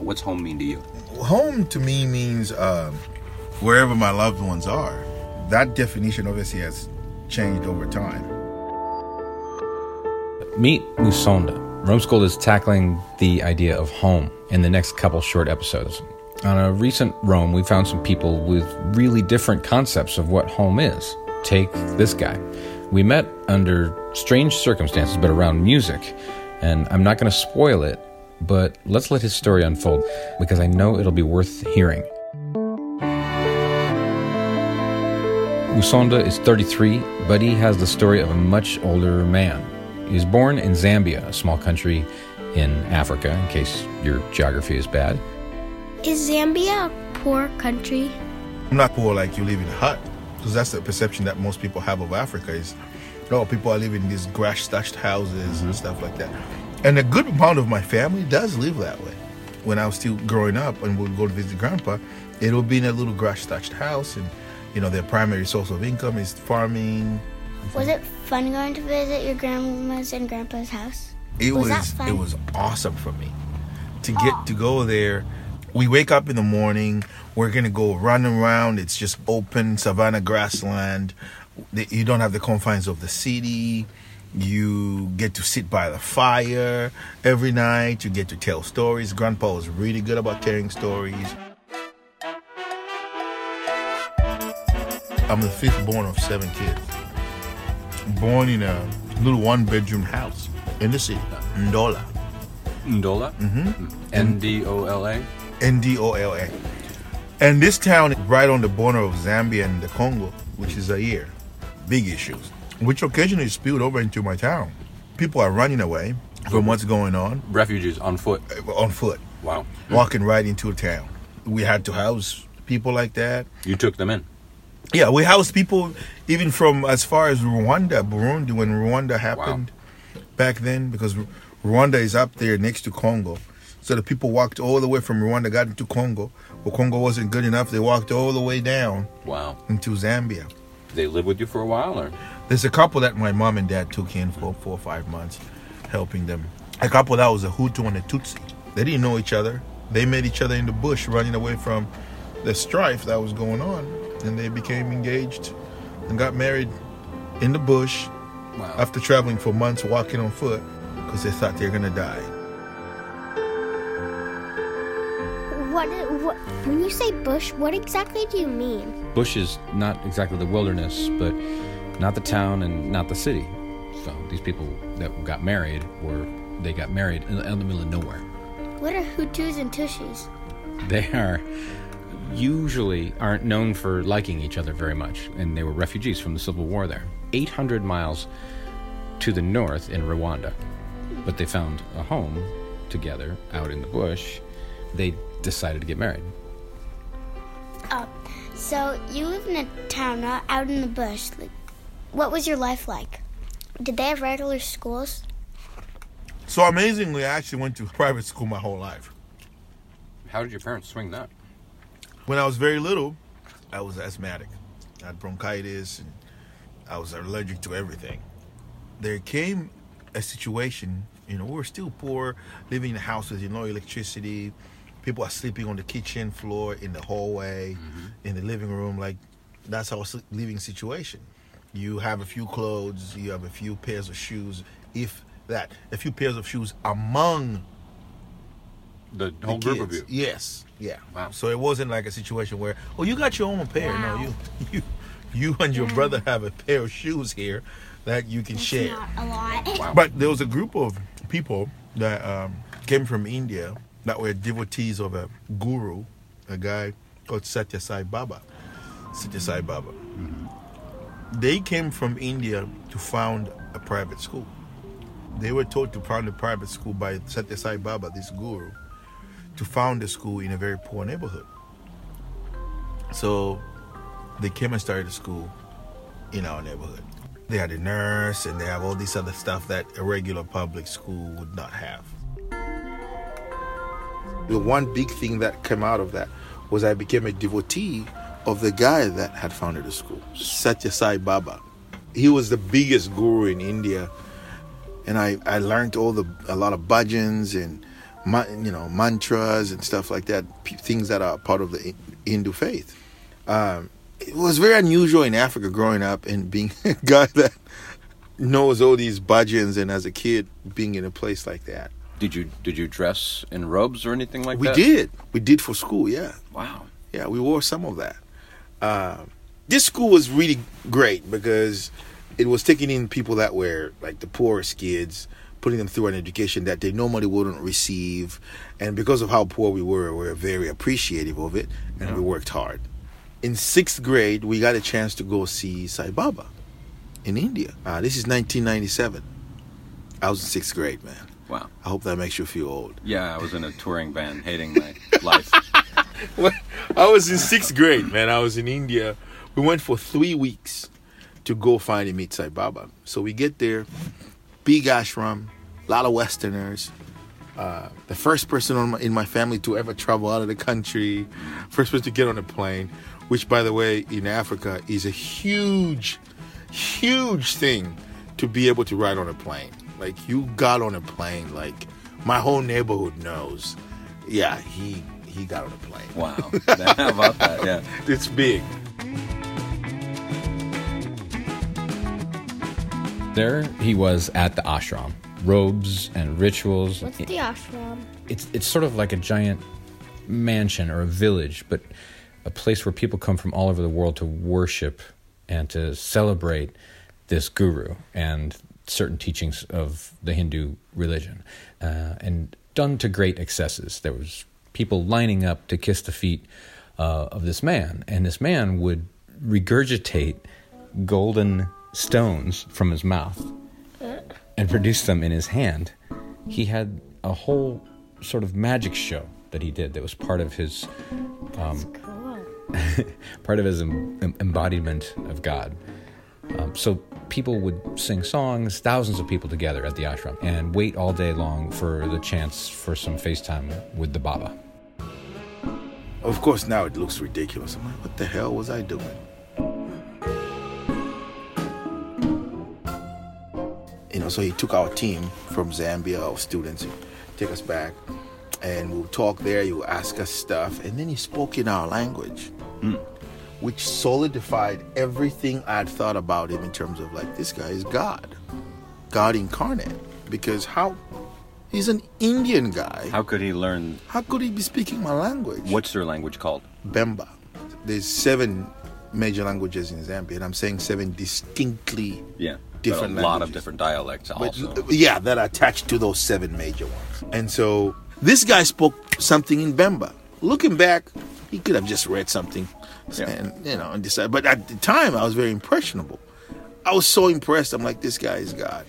What's home mean to you? Home to me means um, wherever my loved ones are. That definition obviously has changed over time. Meet Musonda. Roam Schooled is tackling the idea of home in the next couple short episodes. On a recent roam, we found some people with really different concepts of what home is. Take this guy. We met under strange circumstances, but around music, and I'm not going to spoil it, but let's let his story unfold because I know it'll be worth hearing. Musonda is 33, but he has the story of a much older man. He was born in Zambia, a small country in Africa, in case your geography is bad. Is Zambia a poor country? I'm not poor like you live in a hut, because that's the perception that most people have of Africa is, oh, people are living in these grass thatched houses and mm-hmm. stuff like that. And a good amount of my family does live that way. When I was still growing up and we would go to visit grandpa, it would be in a little grass thatched house, and you know their primary source of income is farming. Was it fun going to visit your grandma's and grandpa's house? It Was was, it was awesome for me to get to go there. We wake up in the morning. We're gonna go run around. It's just open savannah grassland. You don't have the confines of the city. You get to sit by the fire every night. You get to tell stories. Grandpa was really good about telling stories. I'm the fifth born of seven kids. Born in a little one bedroom house in the city, Ndola. Ndola? Mm-hmm. N-D-O-L-A? N D O L A. And this town is right on the border of Zambia and the Congo, which is Zaire. Big issues, which occasionally spilled over into my town. People are running away from what's going on Refugees on foot. uh, on foot, Wow. walking right into a town. We had to house people like that. You took them in. Yeah, we housed people even from as far as Rwanda, Burundi, when Rwanda happened back then, because Rwanda is up there next to Congo. So the people walked all the way from Rwanda, got into Congo. But Congo wasn't good enough. They walked all the way down Wow. into Zambia. They lived with you for a while, or? There's a couple that my mom and dad took in for four or five months, helping them. A couple that was a Hutu and a Tutsi. They didn't know each other. They met each other in the bush, running away from the strife that was going on, and they became engaged and got married in the bush Wow. after traveling for months, walking on foot, because they thought they were gonna die. What, what? When you say bush, what exactly do you mean? Bush is not exactly the wilderness, but not the town and not the city. So these people that got married were they got married in, in the middle of nowhere. What are Hutus and Tutsis? They are usually aren't known for liking each other very much, and they were refugees from the civil war there. 800 miles to the north in Rwanda, but they found a home together out in the bush. They decided to get married. Oh, so you live in a town not out in the bush. Like, what was your life like? Did they have regular schools? So amazingly, I actually went to private school my whole life. How did your parents swing that? When I was very little, I was asthmatic. I had bronchitis and I was allergic to everything. There came a situation, you know, we were still poor, living in houses, you know, electricity. People are sleeping on the kitchen floor, in the hallway, in the living room. Like, that's our living situation. You have a few clothes, you have a few pairs of shoes, if that, a few pairs of shoes among The the whole group of kids. you. Yes. Yeah. Wow. So it wasn't like a situation where, oh, you got your own pair. Wow. No, you, you, you and your brother have a pair of shoes here that you can share. Not a lot. Wow. But there was a group of people that um, came from India that were devotees of a guru, a guy called Satya Sai Baba. Satya Sai mm-hmm. Baba. They came from India to found a private school. They were told to found a private school by Satya Sai Baba, this guru, to found a school in a very poor neighborhood. So they came and started a school in our neighborhood. They had a nurse and they have all this other stuff that a regular public school would not have. The one big thing that came out of that was I became a devotee of the guy that had founded the school, Satya Sai Baba. He was the biggest guru in India, and I, I learned all the a lot of bhajans and you know, mantras and stuff like that, things that are part of the Hindu faith. Um, it was very unusual in Africa growing up and being a guy that knows all these bhajans and as a kid being in a place like that. Did you did you dress in robes or anything like we that? We did. We did for school, yeah. Wow. Yeah, we wore some of that. Um, this school was really great because it was taking in people that were like the poorest kids, putting them through an education that they normally wouldn't receive. And because of how poor we were, we were very appreciative of it and we worked hard. In sixth grade, we got a chance to go see Sai Baba in India. Uh, this is 1997. I was in sixth grade, man. Wow. I hope that makes you feel old. Yeah, I was in a touring band, hating my life. Well, I was in sixth grade, man. I was in India. We went for three weeks to go find and meet Sai Baba. So we get there, big ashram, a lot of Westerners. Uh, the first person on my, in my family to ever travel out of the country, first person to get on a plane, which, by the way, in Africa is a huge, huge thing to be able to ride on a plane. Like you got on a plane, like my whole neighborhood knows. Yeah, he he got on a plane. Wow. How about that? Yeah. It's big. There he was at the ashram. Robes and rituals. What's the ashram? it's it's sort of like a giant mansion or a village, but a place where people come from all over the world to worship and to celebrate this guru and certain teachings of the Hindu religion, uh, and done to great excesses. There was people lining up to kiss the feet uh, of this man, and this man would regurgitate golden stones from his mouth and produce them in his hand. He had a whole sort of magic show that he did that was part of his Cool. part of his em- embodiment of God. Um, so people would sing songs, thousands of people together at the ashram, and wait all day long for the chance for some FaceTime with the Baba. Of course, now it looks ridiculous. I'm like, what the hell was I doing? You know, so he took our team from Zambia, our students, take us back, and we'll talk there. He will ask us stuff, and then he spoke in our language, hmm. Which solidified everything I'd thought about him in terms of like, this guy is God, God incarnate. Because how? He's an Indian guy. How could he learn? How could he be speaking my language? What's their language called? Bemba. There's seven major languages in Zambia, and I'm saying seven distinctly Yeah. Different a lot of different dialects but also. yeah, that are attached to those seven major ones. And so this guy spoke something in Bemba. Looking back, he could have just read something, Yeah. and you know, and decided. But at the time, I was very impressionable. I was so impressed. I'm like, this guy is God.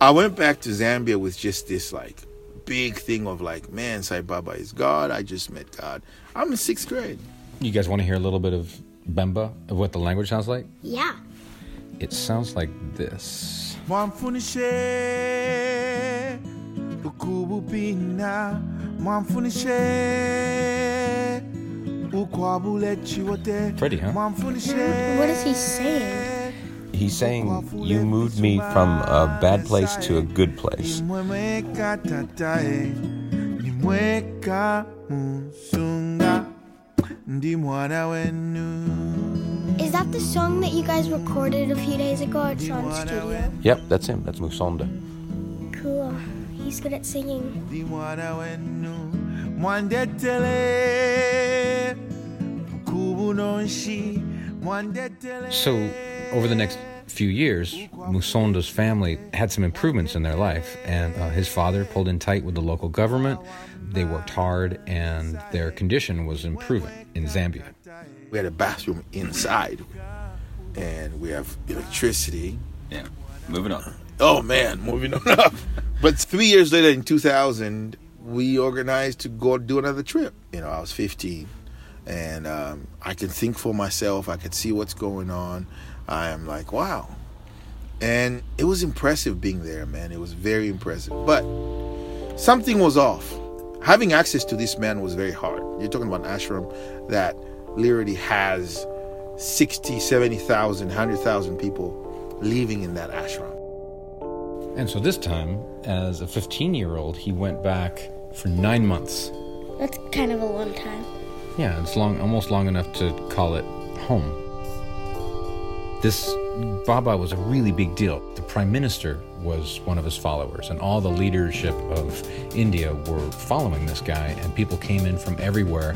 I went back to Zambia with just this like big thing of like, man, Sai Baba is God. I just met God. I'm in sixth grade. You guys want to hear a little bit of Bemba, of what the language sounds like? Yeah. It sounds like this. Pretty, huh? What is he saying? He's saying, You moved me from a bad place to a good place. Nimwemweka tatae Nimweka musunga Ndi mwana wenu Is that the song that you guys recorded a few days ago at Sean's studio? Yep, that's him. That's Musonda. Cool. He's good at singing. Ndi mwana wenu Mwandetele Kubu So, over the next few years, Musonda's family had some improvements in their life, and uh, his father pulled in tight with the local government. They worked hard, and their condition was improving in Zambia. We had a bathroom inside, and we have electricity. Yeah. Moving on. Oh man, moving on up. But three years later, in 2000, we organized to go do another trip. You know, I was 15, and um, I can think for myself. I could see what's going on. I am like, wow. And it was impressive being there, man. It was very impressive. But something was off. Having access to this man was very hard. You're talking about an ashram that literally has 60, 70,000, 100,000 people living in that ashram. And so this time, as a 15 year old, he went back for nine months. That's kind of a long time. Yeah, it's long, almost long enough to call it home. This Baba was a really big deal. The prime minister was one of his followers, and all the leadership of India were following this guy, and people came in from everywhere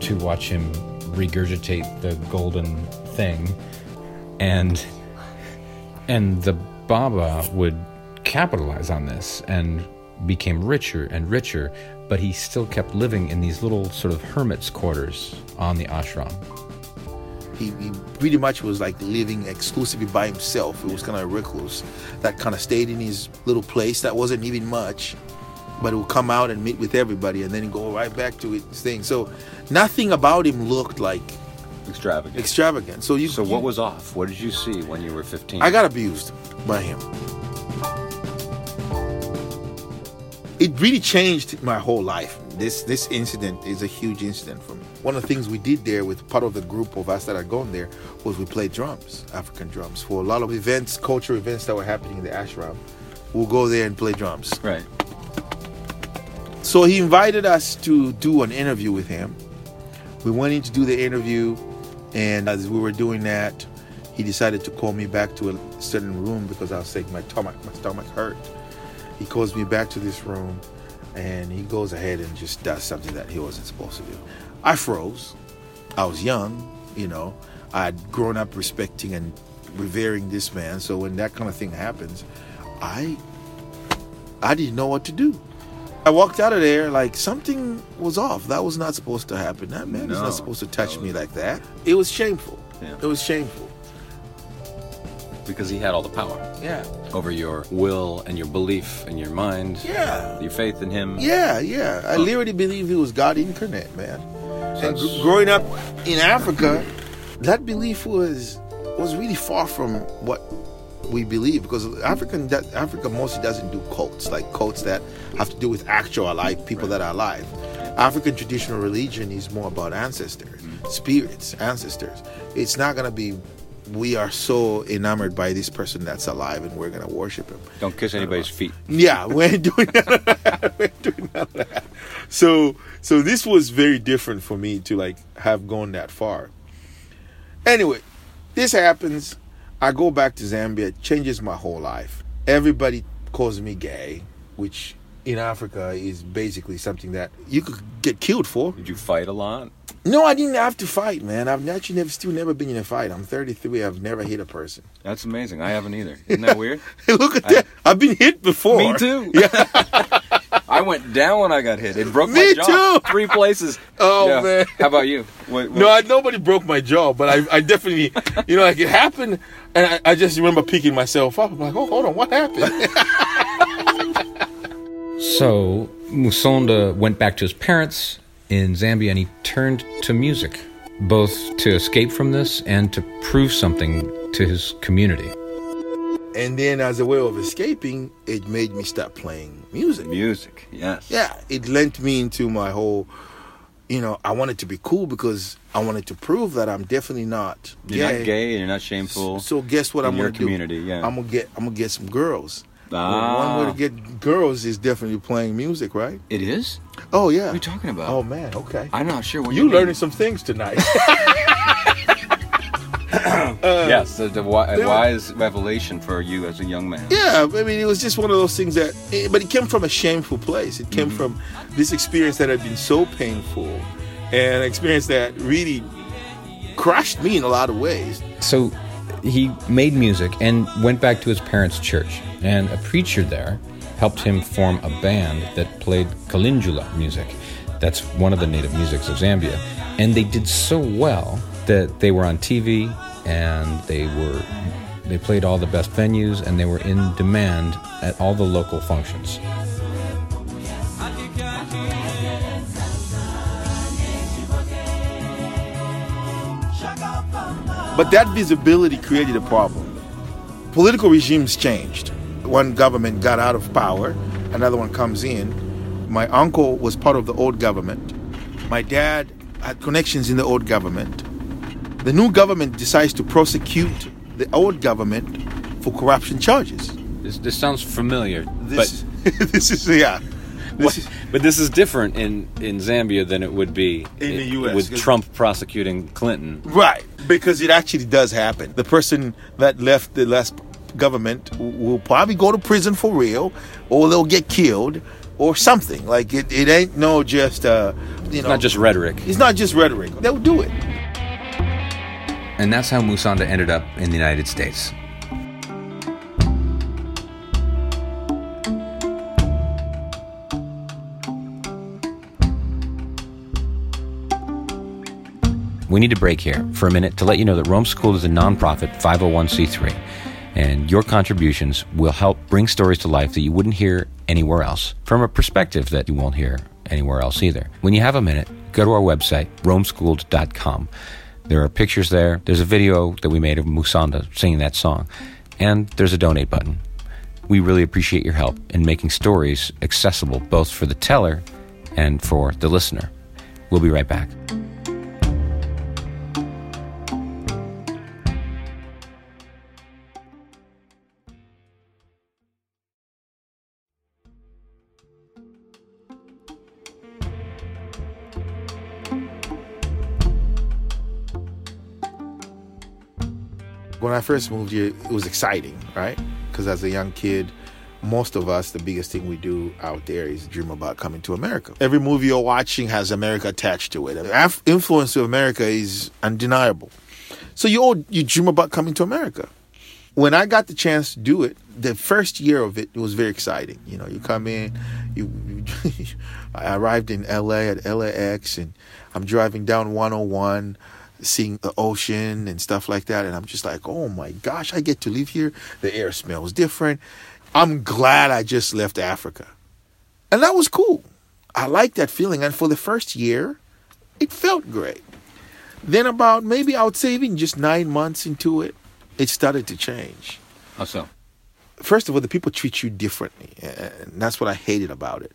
to watch him regurgitate the golden thing. And and the Baba would capitalize on this and became richer and richer, but he still kept living in these little sort of hermit's quarters on the ashram. He, he pretty much was like living exclusively by himself. It was kind of a recluse that kind of stayed in his little place that wasn't even much, but it would come out and meet with everybody and then go right back to his thing. So nothing about him looked like Extravagant. extravagant. So you so what you- was off? What did you see when you were 15? I got abused by him. It really changed my whole life. This this incident is a huge incident for me. One of the things we did there with part of the group of us that had gone there was we played drums, African drums, for a lot of events, cultural events that were happening in the ashram. We'll go there and play drums. Right. So he invited us to do an interview with him. We went in to do the interview, and as we were doing that, he decided to call me back to a certain room because I was saying my stomach, my stomach hurt. He calls me back to this room, and he goes ahead and just does something that he wasn't supposed to do. I froze. I was young, you know. I'd grown up respecting and revering this man. So when that kind of thing happens, I I didn't know what to do. I walked out of there like something was off. That was not supposed to happen. That man is No, not supposed to touch that me like that. It was shameful. Yeah. It was shameful. Because he had all the power Yeah. over your will and your belief and your mind. Yeah. Your faith in him. Yeah, yeah. I literally believe he was God incarnate, man. And that's- gr- growing up in Africa, that belief was was really far from what we believe because African that Africa mostly doesn't do cults like cults that have to do with actual alive people that are alive. African traditional religion is more about ancestors, mm-hmm. spirits, ancestors. It's not gonna be we are so enamored by this person that's alive and we're gonna worship him. Don't kiss anybody's feet. Yeah, we ain't doing that. We ain't doing that. So, so this was very different for me to like have gone that far. Anyway, this happens. I go back to Zambia. It changes my whole life. Everybody calls me gay, which in Africa is basically something that you could get killed for. Did you fight a lot? No, I didn't have to fight, man. I've actually never, still never been in a fight. I'm 33. I've never hit a person. That's amazing. I haven't either. Isn't that weird? Look at that. I've been hit before. Me too. Yeah. I went down when I got hit. It broke Me my jaw. too. Three places. Oh, Yeah. man. How about you? What, what- No, I, nobody broke my jaw, but I, I definitely, you know, like it happened, and I, I just remember picking myself up. I'm like, oh, hold on, what happened? So Musonda went back to his parents in Zambia and he turned to music, both to escape from this and to prove something to his community. and then, as a way of escaping, it made me start playing music. music. Yes. Yeah, it lent me into my whole, you know, I wanted to be cool because I wanted to prove that I'm definitely not You're not gay. and You're not shameful. So guess what in I'm your gonna community, do? yeah. I'm gonna get I'm gonna get some girls. Ah. One way to get girls is definitely playing music, right? it is. Oh yeah. What are you talking about? Oh man, okay. I'm not sure what you you learning some things tonight. yes, the, the wi- a wise revelation for you as a young man. Yeah, I mean, it was just one of those things that, eh, but it came from a shameful place. It came from this experience that had been so painful, and an experience that really crushed me in a lot of ways. So he made music and went back to his parents' church, and a preacher there helped him form a band that played Kalindula music. That's one of the native musics of Zambia. And they did so well that they were on TV and they were they played all the best venues and they were in demand at all the local functions. But that visibility created a problem. Political regimes changed. One government got out of power, another one comes in. My uncle was part of the old government. My dad had connections in the old government. The new government decides to prosecute the old government for corruption charges. This, this sounds familiar, This, this is yeah. This is, But this is different in, in Zambia than it would be In the US, with Trump prosecuting Clinton. right, because it actually does happen. The person that left the last government will probably go to prison for real, or they'll get killed, or something. Like it, it ain't no just uh, you know, It's Not just rhetoric. It's not just rhetoric. They'll do it. And that's how Musonda ended up in the United States. We need to break here for a minute to let you know that Roam Schooled is a nonprofit 501c3, and your contributions will help bring stories to life that you wouldn't hear anywhere else from a perspective that you won't hear anywhere else either. When you have a minute, go to our website, roamschooled.com. There are pictures there. There's a video that we made of Musonda singing that song, and there's a donate button. We really appreciate your help in making stories accessible both for the teller and for the listener. We'll be right back. I first moved here, it was exciting, right? Because as a young kid, most of us, the biggest thing we do out there is dream about coming to America. Every movie you're watching has America attached to it. The influence of America is undeniable. So you all you dream about coming to America. When I got the chance to do it, the first year of it, it was very exciting. You know, you come in, you I arrived in LA at LAX, and I'm driving down 101, seeing the ocean and stuff like that, and I'm just like, oh my gosh, I get to live here. The air smells different. I'm glad I just left Africa, and that was cool. I liked that feeling, and for the first year, it felt great. Then about maybe I would say even just nine months into it, it started to change. How so? First of all, the people treat you differently, and that's what I hated about it.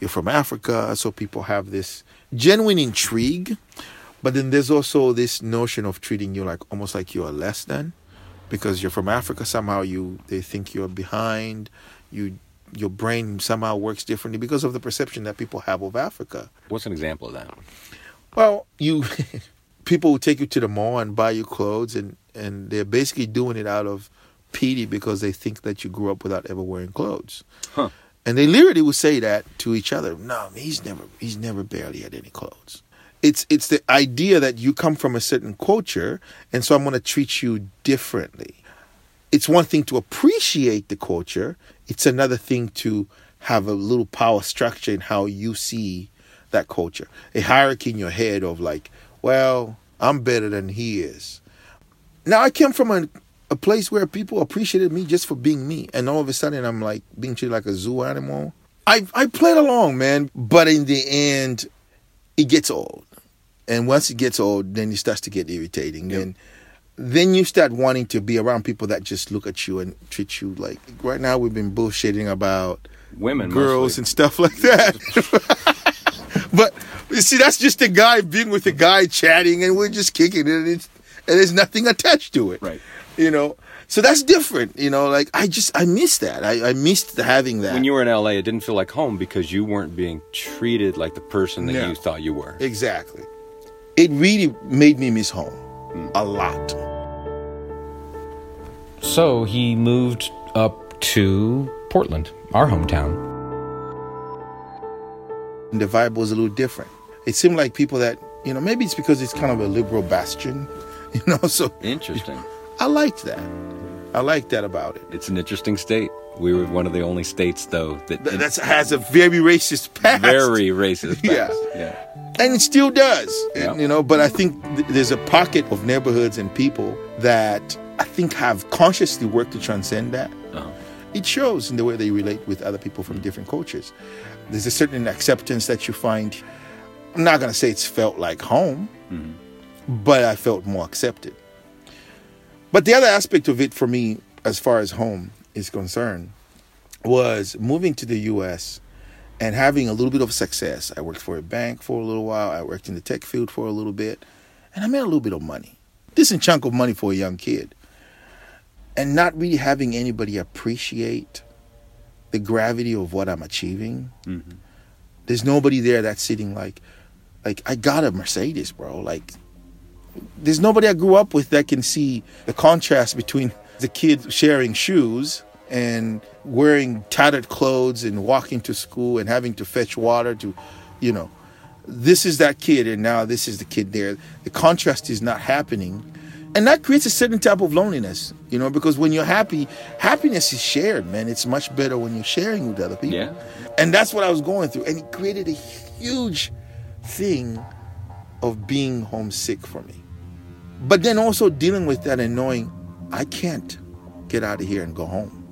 You're from Africa, so people have this genuine intrigue, but then there's also this notion of treating you like almost like you're less than, because you're from Africa. Somehow you they think you're behind. You your brain somehow works differently because of the perception that people have of Africa. What's an example of that? Well, you people will take you to the mall and buy you clothes, and and they're basically doing it out of pity because they think that you grew up without ever wearing clothes. Huh. And they literally would say that to each other. No, he's never he's never barely had any clothes. It's it's the idea that you come from a certain culture, and so I'm going to treat you differently. It's one thing to appreciate the culture. It's another thing to have a little power structure in how you see that culture. A hierarchy in your head of like, well, I'm better than he is. Now I came from a, a place where people appreciated me just for being me, and all of a sudden I'm like being treated like a zoo animal. I I played along, man, but in the end, it gets old, and once it gets old, then it starts to get irritating. Then then you start wanting to be around people that just look at you and treat you like. Right now, we've been bullshitting about Women, girls mostly. and stuff like that. but you see, that's just a guy being with a guy chatting, and we're just kicking it, and, it's, and there's nothing attached to it. Right. You know, so that's different. You know, like I just I miss that. I, I missed having that. When you were in LA, it didn't feel like home because you weren't being treated like the person that Yeah. you thought you were. exactly, it really made me miss home a lot. So he moved up to Portland, our hometown. And the vibe was a little different. It seemed like people that you know maybe it's because it's kind of a liberal bastion, you know. So Interesting. I liked that. I liked that about it. It's an interesting state. We were one of the only states, though, that That that's, has a very racist past. very racist. Yeah. past. yeah. and it still does And, Yeah. you know but i think th- there's a pocket of neighborhoods and people that i think have consciously worked to transcend that Uh-huh. it shows in the way they relate with other people from different cultures there's a certain acceptance that you find i'm not going to say it's felt like home but i felt more accepted but the other aspect of it for me as far as home is concerned was moving to the us and having a little bit of success. I worked for a bank for a little while. I worked in the tech field for a little bit, and I made a little bit of money, decent chunk of money for a young kid, and not really having anybody appreciate the gravity of what I'm achieving. Mm-hmm. There's nobody there that's sitting like, like I got a Mercedes, bro. Like, there's nobody I grew up with that can see the contrast between the kid sharing shoes and wearing tattered clothes and walking to school and having to fetch water to, you know, this is that kid and now this is the kid there. The contrast is not happening. And that creates a certain type of loneliness, you know, because when you're happy, happiness is shared, man. It's much better when you're sharing with other people. Yeah. And that's what I was going through. And it created a huge thing of being homesick for me. But then also dealing with that and knowing I can't get out of here and go home.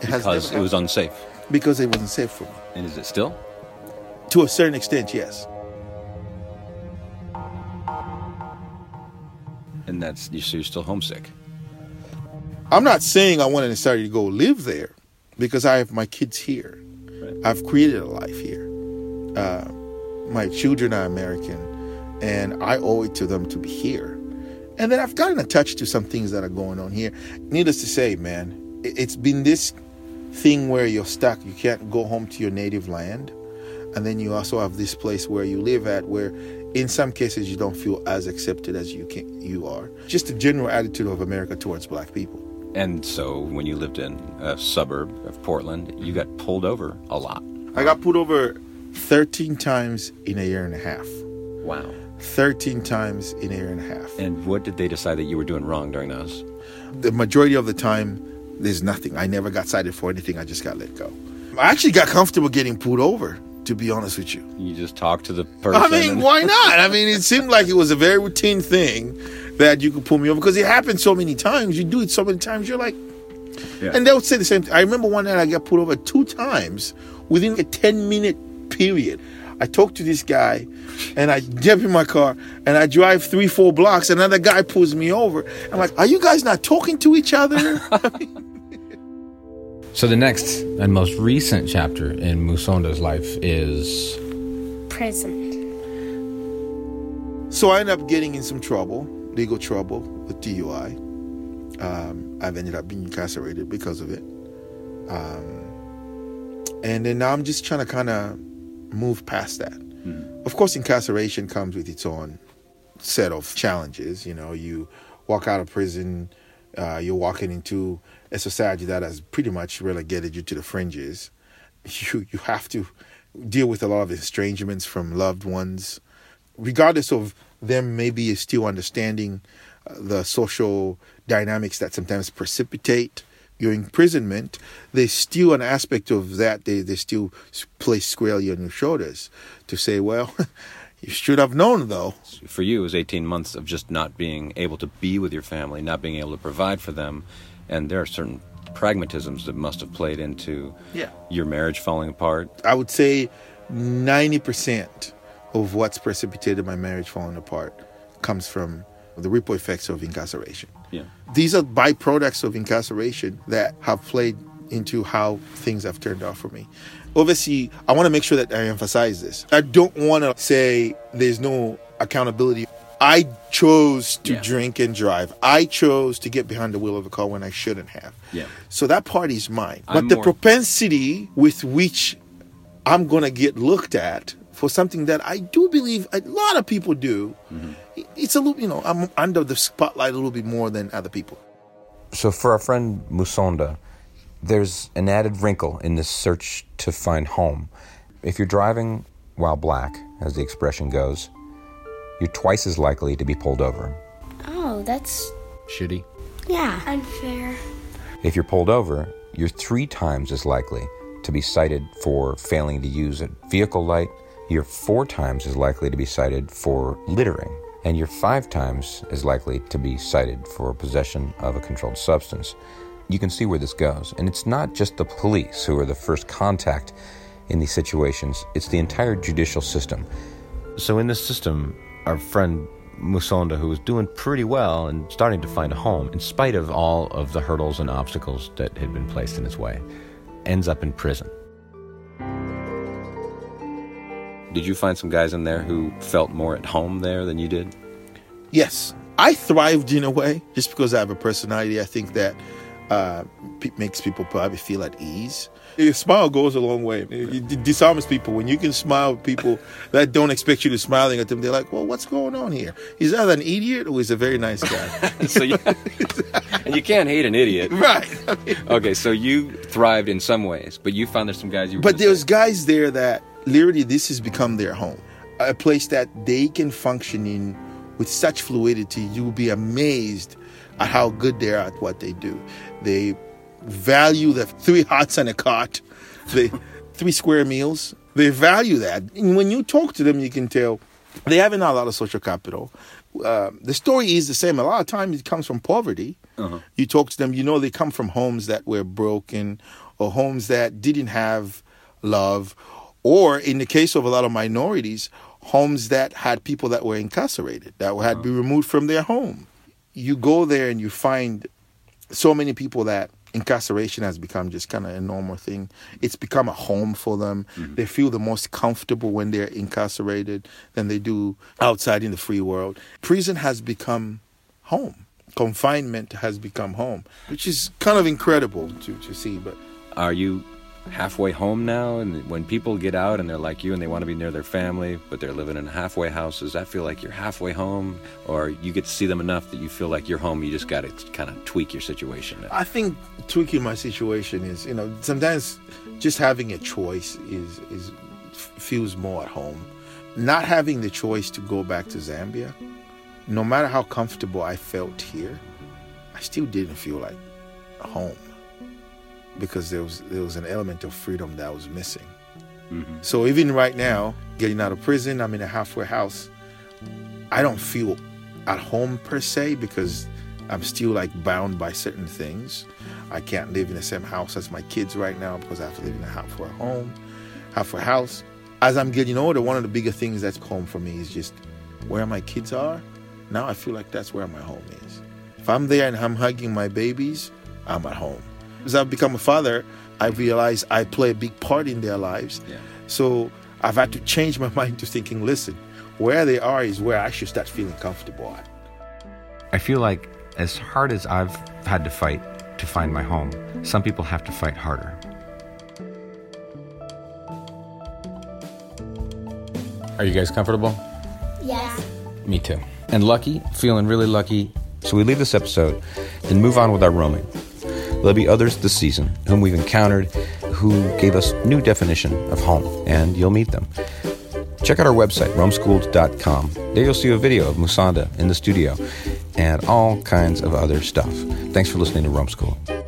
It Because it was unsafe. because it wasn't safe for me. And is it still? To a certain extent, yes. And that's you so you're still homesick. I'm not saying I want to necessarily go live there because I have my kids here. I've created a life here. Uh, my children are American, and I owe it to them to be here. And then I've gotten attached to some things that are going on here. Needless to say, man, it- it's been this thing where you're stuck. You can't go home to your native land. And then you also have this place where you live at where in some cases you don't feel as accepted as you can you are. Just the general attitude of America towards black people. And so when you lived in a suburb of Portland, you got pulled over a lot. I got pulled over 13 times in a year and a half. Wow. 13 times in a year and a half. And what did they decide that you were doing wrong during those? The majority of the time, there's nothing. I never got cited for anything. I just got let go. I actually got comfortable getting pulled over, to be honest with you. You just talked to the person. I mean, and- why not? I mean, it seemed like it was a very routine thing that you could pull me over because it happened so many times. You do it so many times, you're like, Yeah. and they would say the same thing. I remember one night I got pulled over two times within a 10 minute period. I talk to this guy and I jump in my car and I drive three, four blocks. Another guy pulls me over. I'm like, are you guys not talking to each other? So the next and most recent chapter in Musonda's life is Prison. So I end up getting in some trouble, legal trouble with DUI. Um, I've ended up being incarcerated because of it. Um, and then now I'm just trying to kind of move past that. Of course, incarceration comes with its own set of challenges. You know, you walk out of prison, uh, you're walking into a society that has pretty much relegated you to the fringes. You you have to deal with a lot of estrangements from loved ones, regardless of them maybe still understanding uh, the social dynamics that sometimes precipitate your imprisonment. There's still an aspect of that they they still place squarely on your shoulders to say, well, you should have known though. for you, it was 18 months of just not being able to be with your family, not being able to provide for them. And there are certain pragmatisms that must have played into Yeah. your marriage falling apart. I would say 90% of what's precipitated my marriage falling apart comes from the ripple effects of incarceration. Yeah. These are byproducts of incarceration that have played into how things have turned out for me. Obviously, I want to make sure that I emphasize this. I don't want to say there's no accountability. I chose to Yeah. drink and drive. I chose to get behind the wheel of a car when I shouldn't have. Yeah. So that part is mine. But I'm the more- propensity with which I'm going to get looked at for something that I do believe a lot of people do, Mm-hmm. it's a little, you know, I'm under the spotlight a little bit more than other people. So for our friend Musonda, there's an added wrinkle in this search to find home. If you're driving while black, as the expression goes, you're twice as likely to be pulled over. Oh, that's Shitty. yeah unfair. If you're pulled over, you're three times as likely to be cited for failing to use a vehicle light. You're four times as likely to be cited for littering. And you're five times as likely to be cited for possession of a controlled substance. You can see where this goes. And it's not just the police who are the first contact in these situations, it's the entire judicial system. So, in this system, our friend Musonda, who was doing pretty well and starting to find a home, in spite of all of the hurdles and obstacles that had been placed in his way, ends up in prison. Did you find some guys in there who felt more at home there than you did? Yes, I thrived in a way just because I have a personality. I think that uh, pe- makes people probably feel at ease. Your smile goes a long way. It, disarms people when you can smile at people that don't expect you to be smiling at them. They're like, "Well, what's going on here? Is that an idiot or is a very nice guy?" so you, and you can't hate an idiot. right. I mean, Okay, so you thrived in some ways, but you found there's some guys you. Were But there's guys there that literally this has become their home, a place that they can function in with such fluidity. You will be amazed at how good they are at what they do. They value the three hots and a cot, the three square meals. They value that. And when you talk to them, you can tell they haven't had a lot of social capital. Uh, the story is the same. A lot of times it comes from poverty. You talk to them, you know they come from homes that were broken or homes that didn't have love, or in the case of a lot of minorities, homes that had people that were incarcerated, that had uh-huh. to be removed from their home. You go there and you find so many people that incarceration has become just kind of a normal thing. It's become a home for them. Mm-hmm. They feel the most comfortable when they're incarcerated than they do outside in the free world. Prison has become home. Confinement has become home, which is kind of incredible to, to see. But Are you halfway home now? And when people get out and they're like you and they want to be near their family, but they're living in a halfway house, does that feel like you're halfway home? Or you get to see them enough that you feel like you're home, you just got to kind of tweak your situation? I think tweaking my situation is, you know, sometimes just having a choice is is feels more at home. Not having the choice to go back to Zambia, no matter how comfortable I felt here, I still didn't feel like home because there was there was an element of freedom that was missing. Mm-hmm. So even right now, getting out of prison, I'm in a halfway house. I don't feel at home per se because I'm still like bound by certain things. I can't live in the same house as my kids right now because I have to live in a halfway home, halfway house. As I'm getting older, one of the bigger things that's home for me is just where my kids are. Now I feel like that's where my home is. If I'm there and I'm hugging my babies, I'm at home. As I've become a father, I realize I play a big part in their lives. Yeah. So I've had to change my mind to thinking, listen, where they are is where I should start feeling comfortable at. I feel like as hard as I've had to fight to find my home, some people have to fight harder. Are you guys comfortable? Yes. Me too. And lucky, feeling really lucky. So we leave this episode, then move on with our roaming. There'll be others this season whom we've encountered who gave us new definition of home, and you'll meet them. Check out our website, roamschooled.com. There you'll see a video of Musonda in the studio and all kinds of other stuff. Thanks for listening to Roam Schooled.